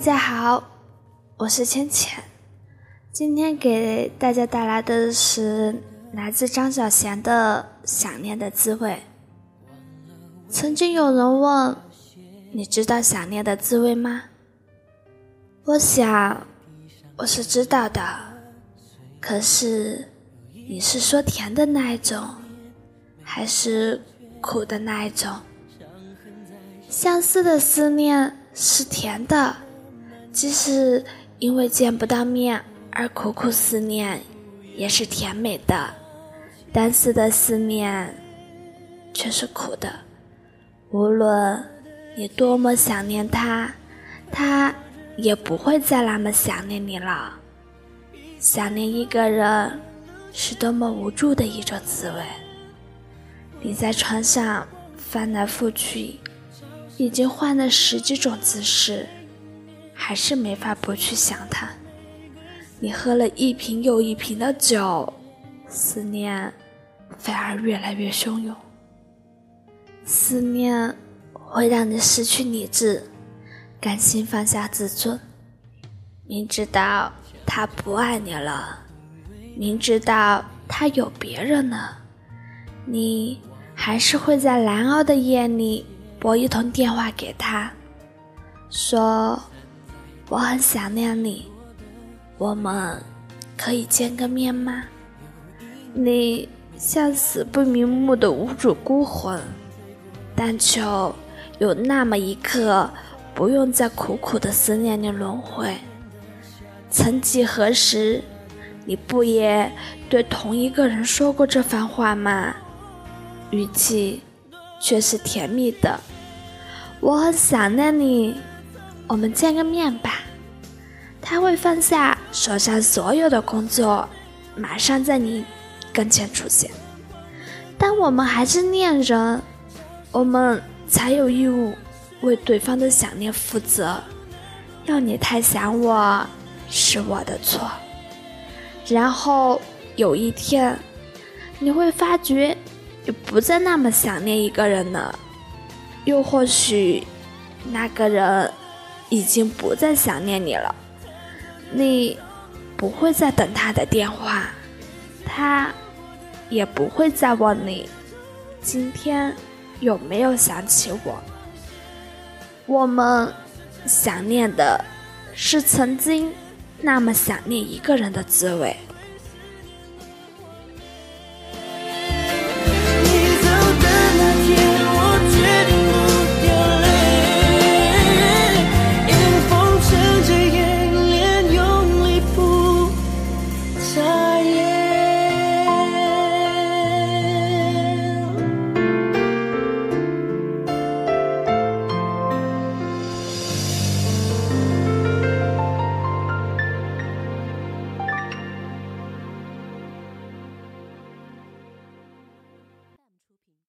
大家好，我是浅浅，今天给大家带来的是来自张小娴的《想念的滋味》。曾经有人问：“你知道想念的滋味吗？”我想，我是知道的。可是，你是说甜的那一种，还是苦的那一种？相思的思念是甜的，即使因为见不到面而苦苦思念，也是甜美的。单丝的思念却是苦的。无论你多么想念他，他也不会再那么想念你了。想念一个人是多么无助的一种滋味。你在床上翻来覆去。已经换了十几种姿势，还是没法不去想他。你喝了一瓶又一瓶的酒，思念反而越来越汹涌。思念会让你失去理智，甘心放下自尊。明知道他不爱你了，明知道他有别人了，你还是会在难熬的夜里。拨一通电话给他，说：“我很想念你，我们可以见个面吗？”你像死不瞑目的无主孤魂，但求有那么一刻，不用再苦苦的思念你轮回。曾几何时，你不也对同一个人说过这番话吗？语气。却是甜蜜的，我很想念你，我们见个面吧。他会放下手上所有的工作，马上在你跟前出现。但我们还是恋人，我们才有义务为对方的想念负责。要你太想我，是我的错。然后有一天，你会发觉。你不再那么想念一个人了，又或许那个人已经不再想念你了。你不会再等他的电话，他也不会再问你今天有没有想起我。我们想念的是曾经那么想念一个人的滋味。